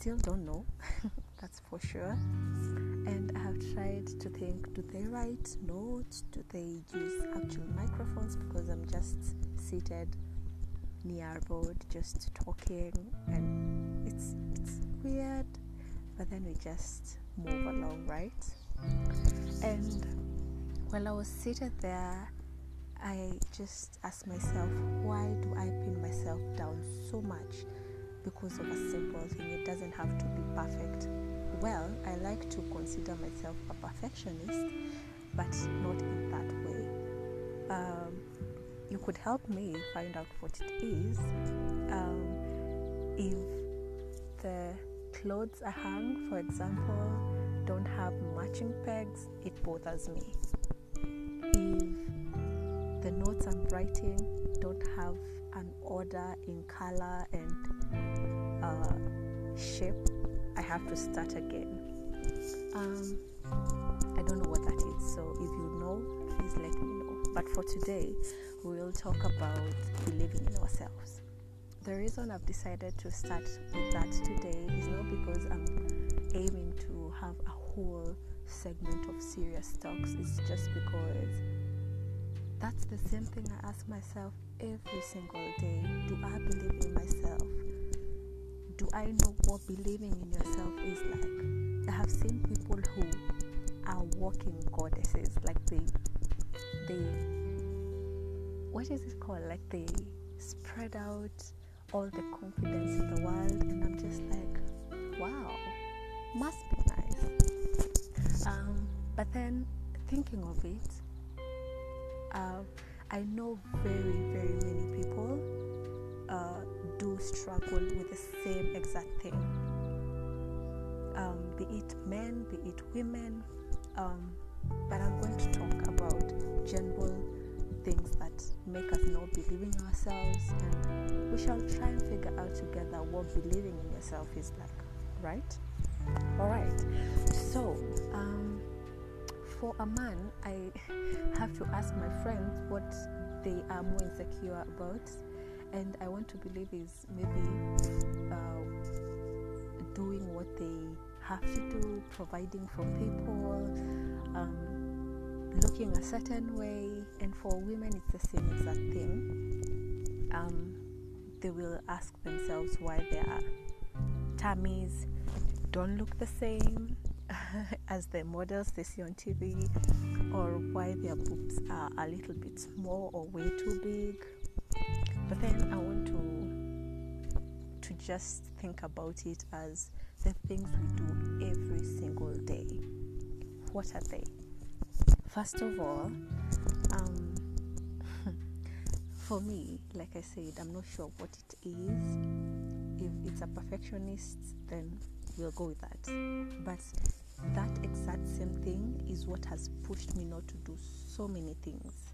still don't know, that's for sure. And I have tried to think do they write notes? Do they use actual microphones? Because I'm just seated near a road just talking, and it's, it's weird, but then we just move along, right? And while I was seated there, I just asked myself, why do I pin myself down so much because of a simple thing? It doesn't have to be perfect. Well, I like to consider myself a perfectionist, but not in that way. Um, you could help me find out what it is. Um, if the clothes I hang, for example, don't have matching pegs, it bothers me. If the notes I'm writing don't have order in color and uh, shape, I have to start again. Um, I don't know what that is, so if you know, please let me know. But for today, we'll talk about believing in ourselves. The reason I've decided to start with that today is not because I'm aiming to have a whole segment of serious talks, it's just because that's the same thing I ask myself every single day. Do I believe in myself? Do I know what believing in yourself is like? I have seen people who are walking goddesses, like they, they, what is it called? Like they spread out all the confidence in the world, and I'm just like, wow, must be nice. Um, but then thinking of it, I know very, very many people uh, do struggle with the same exact thing. Um, be it men, be it women, um, but I'm going to talk about general things that make us not believe in ourselves, and we shall try and figure out together what believing in yourself is like, right? All right. So, um, for a man, I have to ask my friends what they are more insecure about, and I want to believe is maybe uh, doing what they have to do, providing for people, um, looking a certain way, and for women, it's the same exact thing. Um, they will ask themselves why their tummies don't look the same as the models they see on TV, or why their boobs are a little bit small or way too big. But then I want to to just think about it as the things we do every single day. What are they? First of all, um, for me, like I said, I'm not sure what it is. If it's a perfectionist, then we'll go with that. But that exact same thing is what has pushed me not to do so many things.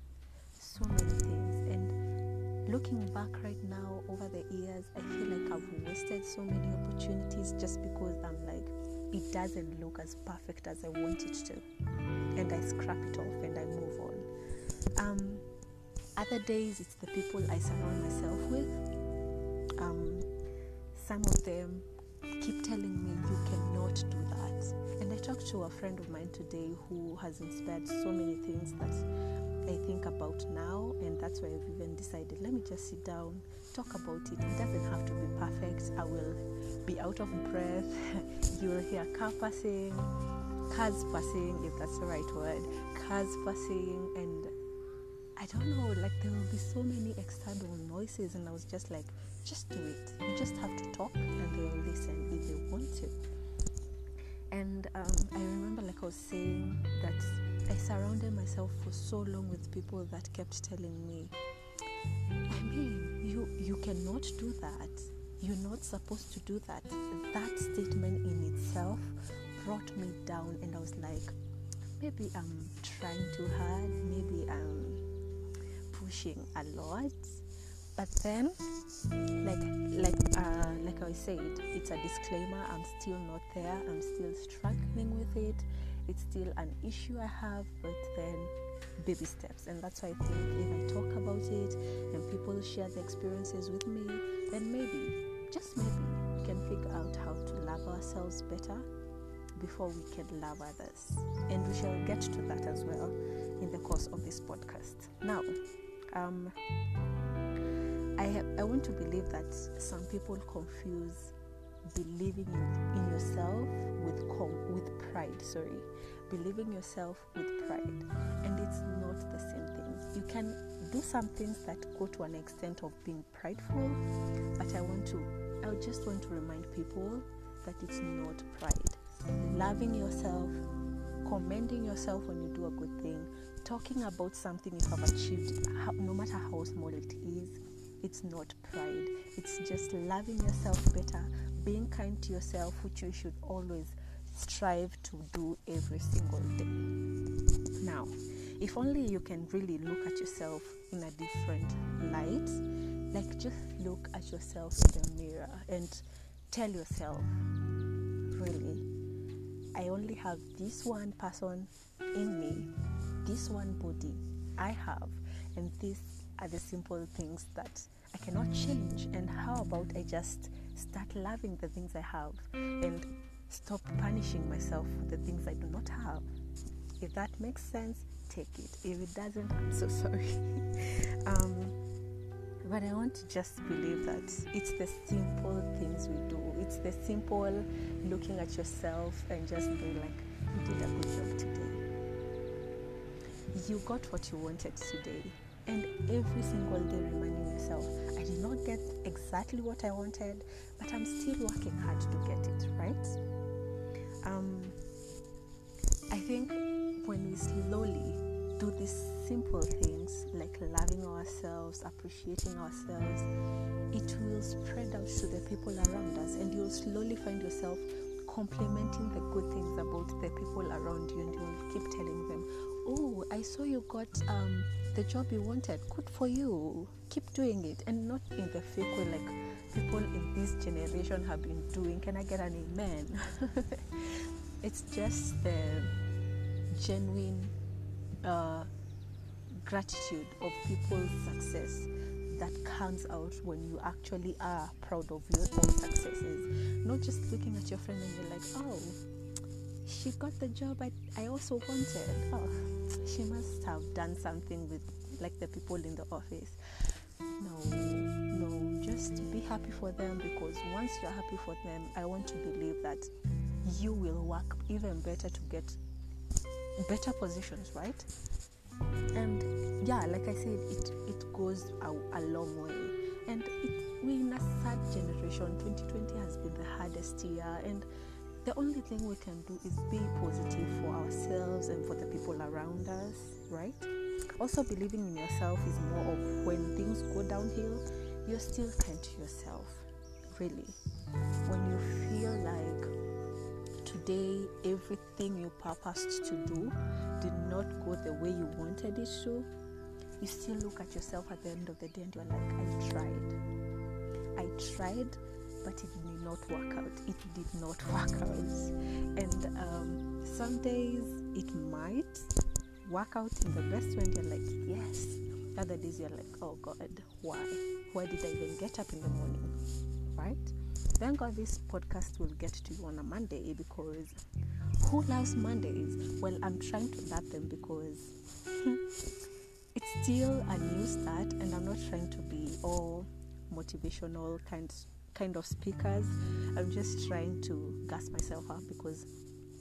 So many things. And looking back right now over the years, I feel like I've wasted so many opportunities just because I'm like, it doesn't look as perfect as I want it to. And I scrap it off and I move on. Um, other days, it's the people I surround myself with. Um, some of them keep telling me you cannot do that. And I talked to a friend of mine today who has inspired so many things that I think about now, and that's why I've even decided let me just sit down, talk about it. It doesn't have to be perfect. I will be out of breath. you will hear car passing, cars passing, if that's the right word, cars passing, and I don't know, like there will be so many external noises, and I was just like, just do it. You just have to talk, and they will listen if they want to. And um, I remember, like I was saying, that I surrounded myself for so long with people that kept telling me, I mean, you you cannot do that. You're not supposed to do that. That statement in itself brought me down, and I was like, maybe I'm trying too hard. Maybe I'm pushing a lot. But then, like like uh, like I said, it's a disclaimer. I'm still not there. I'm still struggling with it. It's still an issue I have, but then baby steps and that's why i think if i talk about it and people share their experiences with me, then maybe, just maybe, we can figure out how to love ourselves better before we can love others. And we shall get to that as well in the course of this podcast. Now, um, I, ha- I want to believe that some people confuse believing in, in yourself with com- with pride. Sorry, believing yourself with pride, and it's not the same thing. You can do some things that go to an extent of being prideful, but I want to, I just want to remind people that it's not pride. Loving yourself, commending yourself when you do a good thing, talking about something you have achieved, no matter how small it is, it's not pride. It's just loving yourself better, being kind to yourself, which you should always strive to do every single day. Now, if only you can really look at yourself in a different light, like just look at yourself in the mirror and tell yourself, really, I only have this one person in me, this one body I have, and these are the simple things that I cannot change. And how about I just start loving the things I have and stop punishing myself for the things I do not have? If that makes sense, take it. If it doesn't, I'm so sorry. um, but I want to just believe that it's the simple things we do. It's the simple looking at yourself and just being like, you did a good job today. You got what you wanted today. And every single day reminding yourself, I did not get exactly what I wanted, but I'm still working hard to get it, right? Um, I think when we slowly do these simple things like loving ourselves, appreciating ourselves, it will spread out to the people around us, and you'll slowly find yourself complimenting the good things about the people around you, and you'll keep telling them, Oh, I saw you got um, the job you wanted. Good for you. Keep doing it, and not in the fake way like people in this generation have been doing. Can I get an amen? it's just the genuine uh, gratitude of people's success that comes out when you actually are proud of your own successes. Not just looking at your friend and you're like, oh, she got the job I, I also wanted. Oh, she must have done something with like the people in the office. No, no, just be happy for them because once you're happy for them, I want to believe that you will work even better to get better positions, right? And yeah, like I said, it it goes a, a long way. And it, we're in a sad generation. 2020 has been the hardest year, and the only thing we can do is be positive for ourselves and for the people around us, right? Also, believing in yourself is more of when things go downhill, you're still kind to yourself, really. When you feel like today everything you purposed to do did not go the way you wanted it to, you still look at yourself at the end of the day and you're like, I tried. I tried, but it did not work out. It did not work out. And um, some days it might work out in the best way, you're like, yes. Other days you're like, oh God, why? Why did I even get up in the morning? Right? Thank God this podcast will get to you on a Monday because who loves Mondays? Well, I'm trying to love them because it's still a new start, and I'm not trying to be all motivational kind kind of speakers. I'm just trying to gas myself up because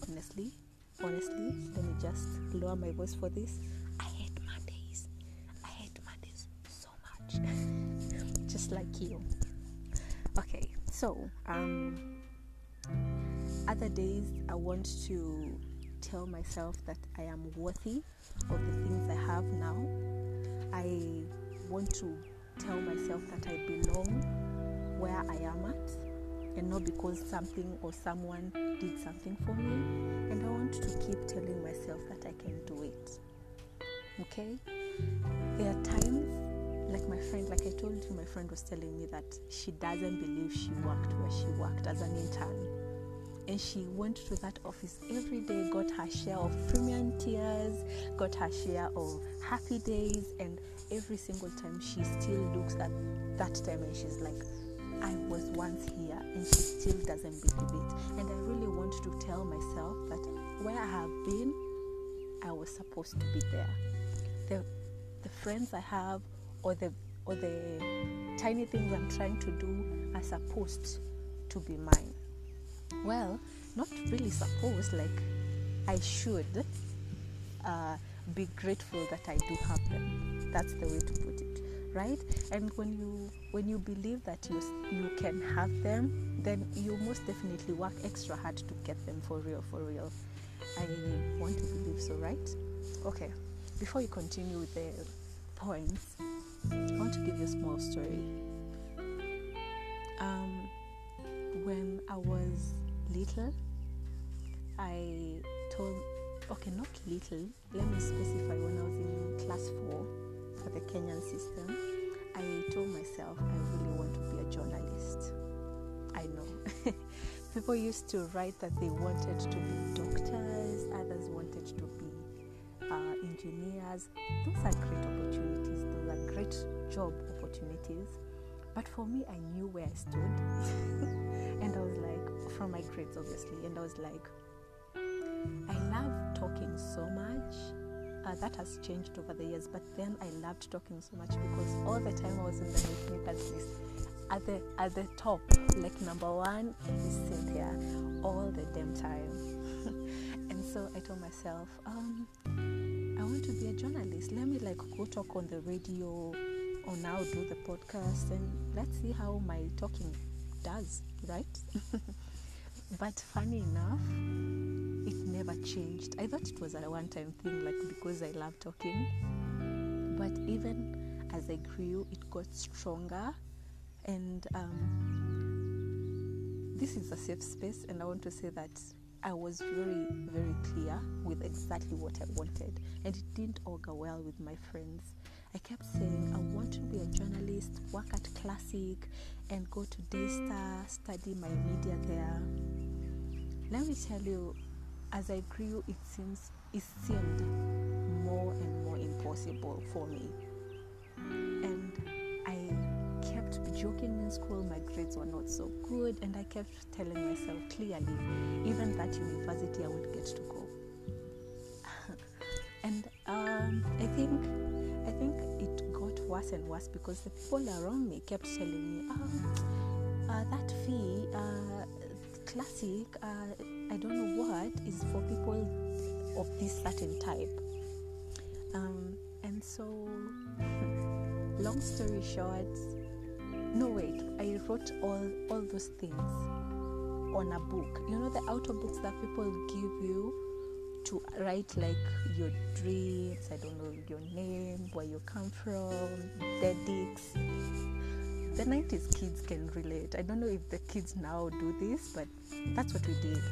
honestly, honestly, let me just lower my voice for this. I hate Mondays. I hate Mondays so much. just like you. Okay, so um other days I want to tell myself that I am worthy of the things I have now. I want to tell myself that I belong where I am at and not because something or someone did something for me. And I want to keep telling myself that I can do it. Okay? There are times, like my friend, like I told you, my friend was telling me that she doesn't believe she worked where she worked as an intern. and she went to that office every day, got her share of premium tears, got her share of happy days, and every single time she still looks at that time and she's like, I was once here, and she still doesn't believe it. And I really want to tell myself that where I have been, I was supposed to be there. The, the friends I have, or the or the tiny things I'm trying to do, are supposed to be mine well, not really supposed, like I should uh, be grateful that I do have them. That's the way to put it, right? And when you when you believe that you you can have them, then you most definitely work extra hard to get them for real, for real. I want to believe so, right? Okay. Before you continue with the points, I want to give you a small story. Um, when I was little, I told, okay, not little, let me specify when I was in class 4 for the Kenyan system, I told myself I really want to be a journalist. I know. People used to write that they wanted to be doctors, others wanted to be uh, engineers. Those are great opportunities, those are great job opportunities. But for me, I knew where I stood. and I was like, from my grades, obviously, and I was like, I love talking so much. Uh, that has changed over the years, but then I loved talking so much because all the time I was in the makers list. At the at the top, like number one is Cynthia, all the damn time. and so I told myself, um, I want to be a journalist. Let me like go talk on the radio or now do the podcast and let's see how my talking does, right? but funny enough, it never changed. I thought it was a one time thing, like because I love talking. But even as I grew, it got stronger. And um, this is a safe space, and I want to say that I was very, very clear with exactly what I wanted, and it didn't augur well with my friends. I kept saying, I want to be a journalist, work at Classic, and go to Daystar, study my media there. Let me tell you, as I grew, it seems it seemed more and more impossible for me. And I kept joking in school, my grades were not so good, and I kept telling myself clearly, even that university I would get to go. and um, I think I think it got worse and worse because the people around me kept telling me, oh, uh, that fee, uh, classic, uh, I don't know what, is for people of this certain type. Um, and so, long story short, no wait, I wrote all, all those things on a book. You know the auto books that people give you to write like your dreams, I don't know, your name, where you come from, dedics. The 90s kids can relate. I don't know if the kids now do this, but that's what we did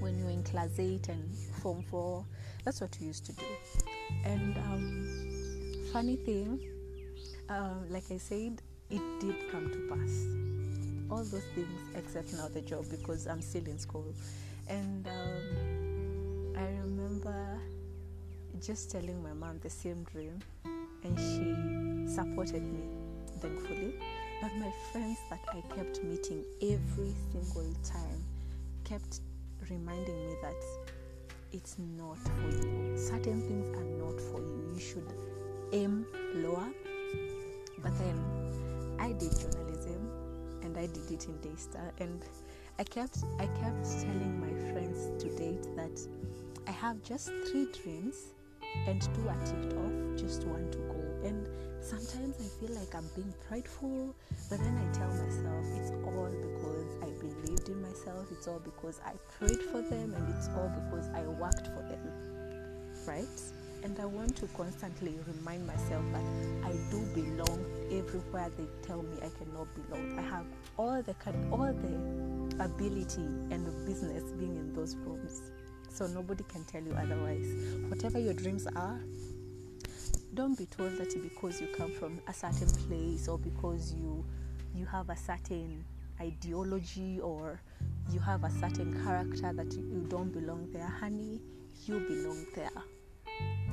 when you were in class 8 and form 4. That's what we used to do. And um, funny thing, um, like I said, it did come to pass. All those things except now the job because I'm still in school. And um, I remember just telling my mom the same dream, and she supported me, thankfully. But my friends that I kept meeting every single time kept reminding me that it's not for you. Certain things are not for you. You should aim lower. But then I did journalism and I did it in Daystar and I kept I kept telling my friends to date that I have just three dreams and two are ticked off, just one to go. And sometimes I feel like I'm being prideful, but then I tell myself it's all because I believed in myself, it's all because I prayed for them, and it's all because I worked for them. Right? And I want to constantly remind myself that I do belong everywhere they tell me I cannot belong. I have all the all the ability and the business being in those rooms. So nobody can tell you otherwise. Whatever your dreams are, don't be told that because you come from a certain place or because you you have a certain ideology or you have a certain character that you, don't belong there, honey, you belong there.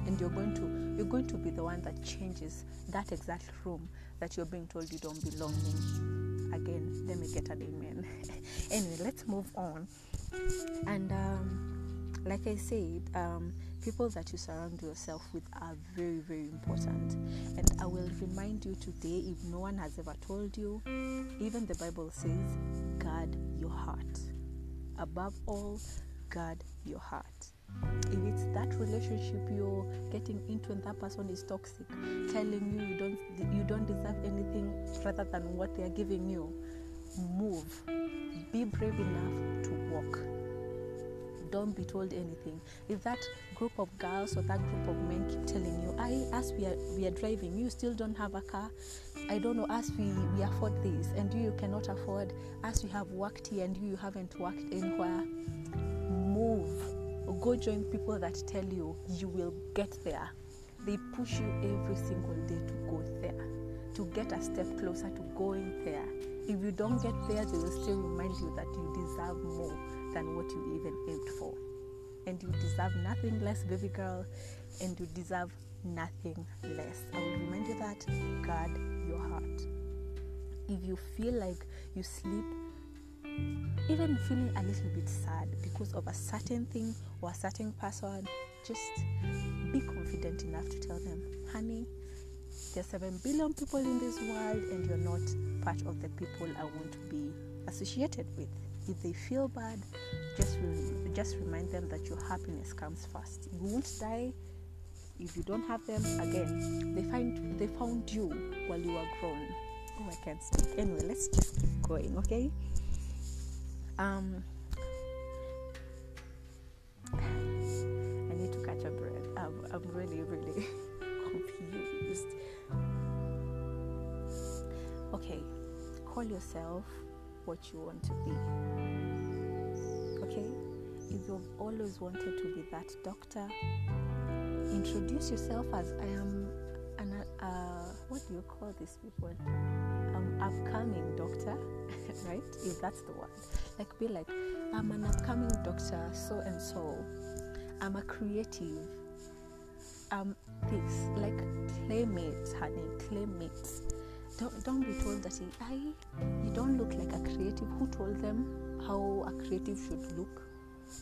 And you're going to you're going to be the one that changes that exact room that you're being told you don't belong in. Again, let me get an amen. anyway, let's move on. And um, like I said, um, people that you surround yourself with are very, very important. And I will remind you today if no one has ever told you, even the Bible says, guard your heart. Above all, guard your heart. If it's that relationship you're getting into and that person is toxic, telling you you don't you don't deserve anything rather than what they are giving you, move. Be brave enough to walk don't be told anything. If that group of girls or that group of men keep telling you, I as we are we are driving, you still don't have a car. I don't know, as we, we afford this and you, cannot afford, as we have worked here and you, you haven't worked anywhere, move. Or go join people that tell you you will get there. They push you every single day to go there, to get a step closer to going there. If you don't get there, they will still remind you that you deserve more than what you even aimed for. And you deserve nothing less, baby girl, and you deserve nothing less. I will remind you that guard your heart. If you feel like you sleep, even feeling a little bit sad because of a certain thing or a certain person, just be confident enough to tell them, honey, there's 7 billion people in this world, and you're not part of the people I want to be associated with if they feel bad, just re- just remind them that your happiness comes first. You won't die if you don't have them. Again, they find they found you while you were grown. Oh, I can't speak. Anyway, let's just keep going, okay? Um, I need to catch a breath. I'm, I'm really, really confused. Okay, call yourself what you want to be. Okay? If you've always wanted to be that doctor, introduce yourself as I am an, uh, what do you call these people? Um, upcoming doctor, right? If that's the word. Like, be like, I'm an upcoming doctor, so and so. I'm a creative. Um, this, like, claim it, honey, claim it don't, don't be told that I, you don't look like a creative. Who told them how a creative should look?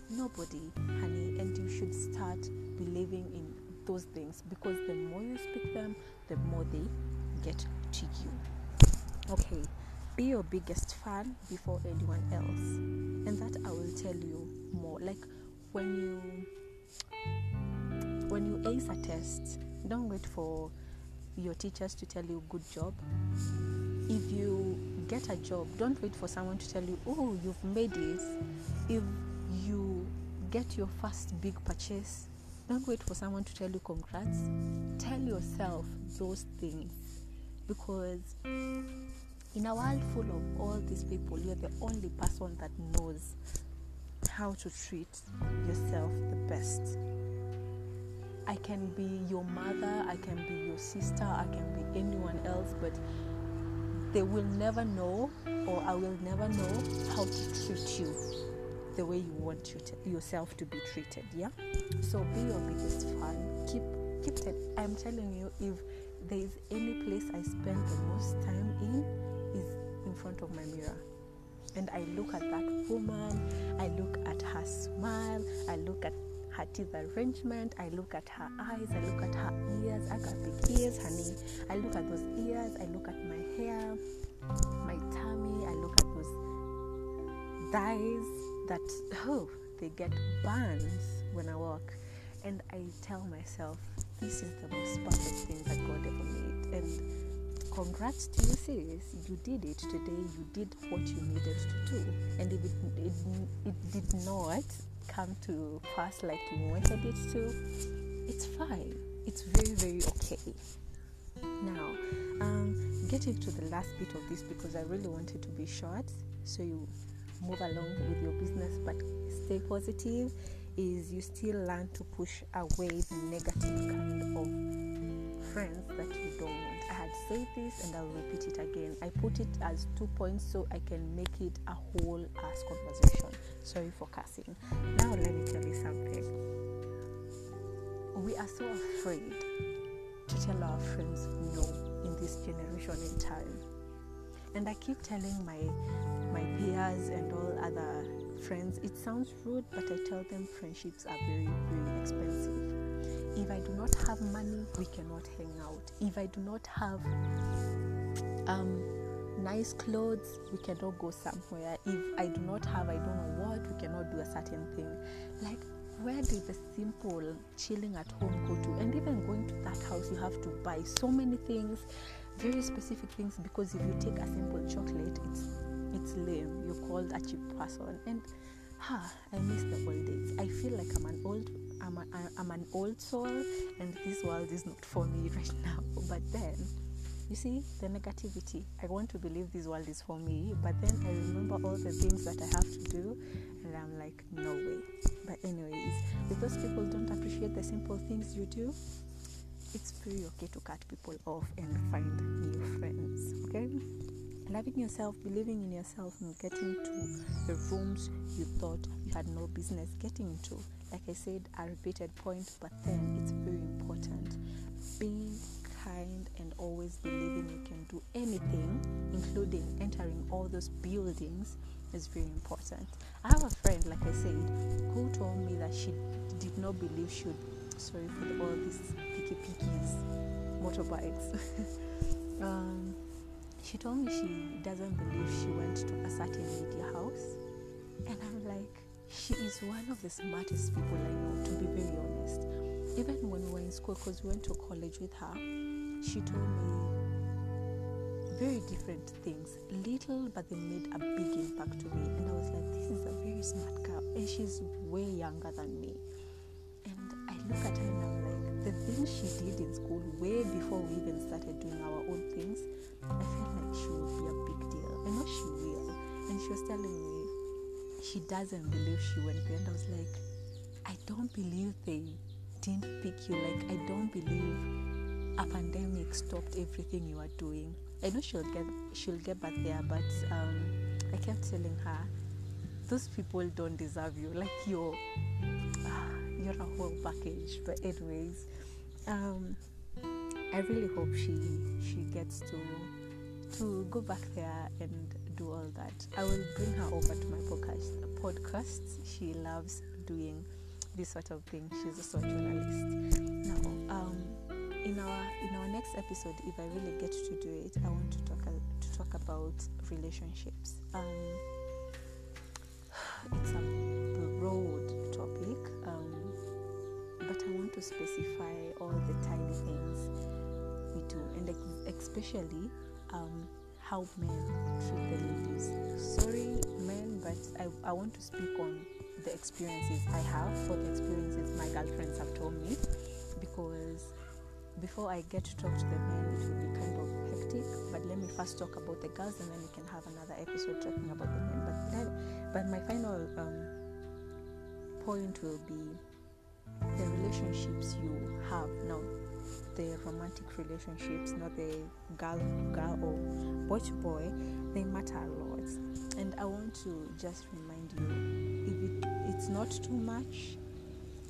Nobody, honey. And you should start believing in those things because the more you speak them, the more they get to you. Okay, be your biggest fan before anyone else, and that I will tell you more. Like when you when you ace a test, don't wait for your teachers to tell you good job. If you get a job, don't wait for someone to tell you, oh, you've made it. If you get your first big purchase, don't wait for someone to tell you congrats. Tell yourself those things because in a world full of all these people, you're the only person that knows how to treat yourself the best. I can be your mother, I can be your sister, I can be anyone else, but they will never know, or I will never know how to treat you the way you want yourself to be treated. Yeah. So be your biggest fan. Keep keep it. I'm telling you, if there is any place I spend the most time in, is in front of my mirror and I look at that woman, I look at her smile, I look at her teeth arrangement. I look at her eyes. I look at her ears. I got big ears, honey. I look at those ears. I look at my hair, my tummy. I look at those thighs that, oh, they get burns when I walk. And I tell myself, this is the most perfect thing that God ever made. And congrats to you, sis. You did it today. You did what you needed to do. And if it, it, it did not, come to pass like you wanted it to, it's fine. It's very, very okay. Now, um, getting to the last bit of this because I really wanted to be short, so you move along with your business, but stay positive. Is you still learn to push away the negative kind of friends that you don't want. I had said this and I'll repeat it again. I put it as two points so I can make it a whole ass conversation. Sorry for cussing. Now let me tell you something. We are so afraid to tell our friends no in this generation in time. And I keep telling my my peers and all other friends, it sounds rude, but I tell them friendships are very, very expensive. If I do not have money, we cannot hang out. If I do not have um, nice clothes, we cannot go somewhere. If I do not have, I don't know what, we cannot do a certain thing. Like, where did the simple chilling at home go to? And even going to that house, you have to buy so many things, very specific things, because if you take a simple chocolate, it's it's lame. You're called a cheap person. And ha, I miss the old days. I feel like I'm an old I'm, a, I'm an old soul and this world is not for me right now. But then you see the negativity. I want to believe this world is for me, but then I remember all the things that I have to do, and I'm like, no way. But, anyways, if those people don't appreciate the simple things you do, it's pretty okay to cut people off and find new friends, okay? Loving yourself, believing in yourself, and getting to the rooms you thought you had no business getting into. Like I said, a repeated point, but then it's very important. Being and always believing you can do anything, including entering all those buildings, is very important. I have a friend, like I said, who told me that she did not believe she would, sorry for all these piki pikis, motorbikes. um, she told me she doesn't believe she went to a certain media house. And I'm like, she is one of the smartest people I know, to be very honest. Even when we were in school, because we went to college with her, she told me very different things, little, but they made a big impact to me. And I was like, this is a very smart girl. And she's way younger than me. And I look at her and I'm like, the things she did in school, way before we even started doing our own things, I feel like she will be a big deal. I know she will. And she was telling me she doesn't believe she went there. And I was like, I don't believe they didn't pick you. Like, I don't believe a pandemic stopped everything you are doing. I know she'll get she'll get back there, but um, I kept telling her, those people don't deserve you. Like you're you're a whole package. But anyways, um, I really hope she she gets to to go back there and do all that. I will bring her over to my podcast. Podcasts. She loves doing this sort of thing. She's a journalist. Now, um, in our in our next episode, if I really get to do it, I want to talk to talk about relationships. Um, it's a broad topic, um, but I want to specify all the tiny things we do, and ex- especially um, how men treat the ladies. Sorry, men, but I, I want to speak on the experiences I have for the experiences my girlfriends have told me before I get to talk to the men, it will be kind of hectic. But let me first talk about the girls, and then we can have another episode talking about the men. But that, but my final um, point will be the relationships you have now, the romantic relationships, not the girl girl or boy to boy. They matter a lot, and I want to just remind you, if it, it's not too much,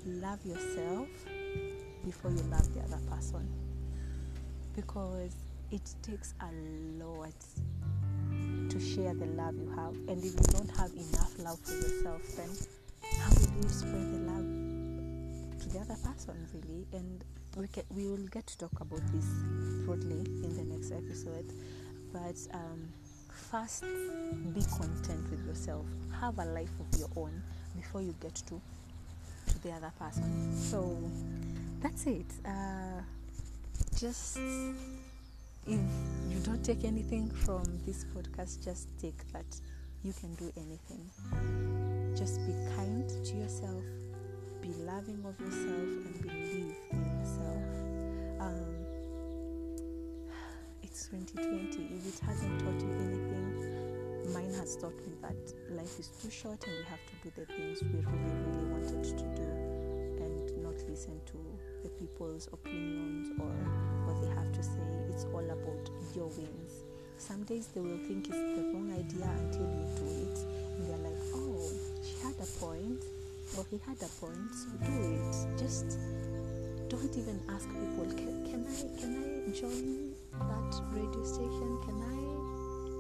love yourself before you love the other person. Because it takes a lot to share the love you have. And if you don't have enough love for yourself then how will you spread the love to the other person really? And we, can, we will get to talk about this broadly in the next episode. But um, first be content with yourself. Have a life of your own before you get to to the other person. So that's it. Uh, just if you don't take anything from this podcast, just take that you can do anything. Just be kind to yourself, be loving of yourself, and believe in yourself. Um, it's 2020. If it hasn't taught you anything, mine has taught me that life is too short and we have to do the things we really, really wanted to do people's opinions or what they have to say. it's all about your wins. Some days they will think it's the wrong idea until you do it, and they're like, oh, she had a point, or he had a point, so do it. Just don't even ask people, can, can I can I join that radio station? Can I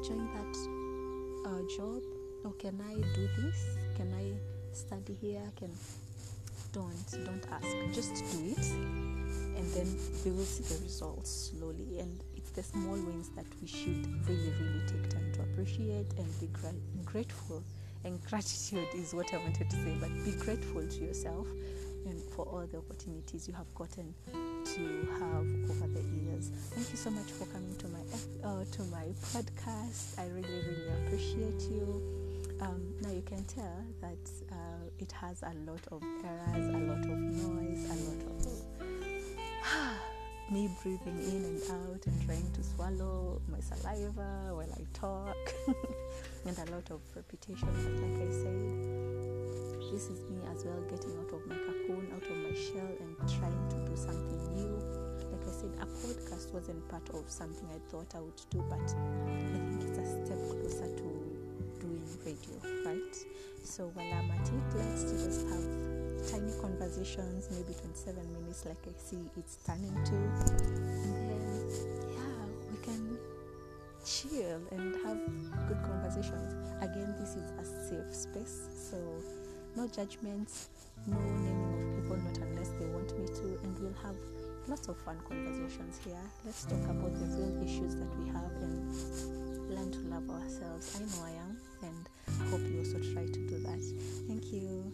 join that uh, job? Or can I do this? Can I study here? Can don't don't ask. Just do it, and then we will see the results slowly. And it's the small wins that we should really really take time to appreciate and be gra- grateful. And gratitude is what I wanted to say, but be grateful to yourself and for all the opportunities you have gotten to have over the years. Thank you so much for coming to my uh, to my podcast. I really really appreciate you. Um, now you can tell that uh, it has a lot of errors, a lot of noise, a lot of me breathing in and out and trying to swallow my saliva while I talk, and a lot of repetition. But like I said, this is me as well getting out of my cocoon, out of my shell, and trying to do something new. Like I said, a podcast wasn't part of something I thought I would do, but I think it's a step closer to radio, right? So while I'm at it, let's just have tiny conversations, maybe 27 minutes, like I see it's turning to. And then, yeah, we can chill and have good conversations. Again, this is a safe space, so no judgments, no naming of people, not unless they want me to, and we'll have lots of fun conversations here. Let's talk about the real issues that we have and learn to love ourselves. I know I am, hope you also try to do that. Thank you.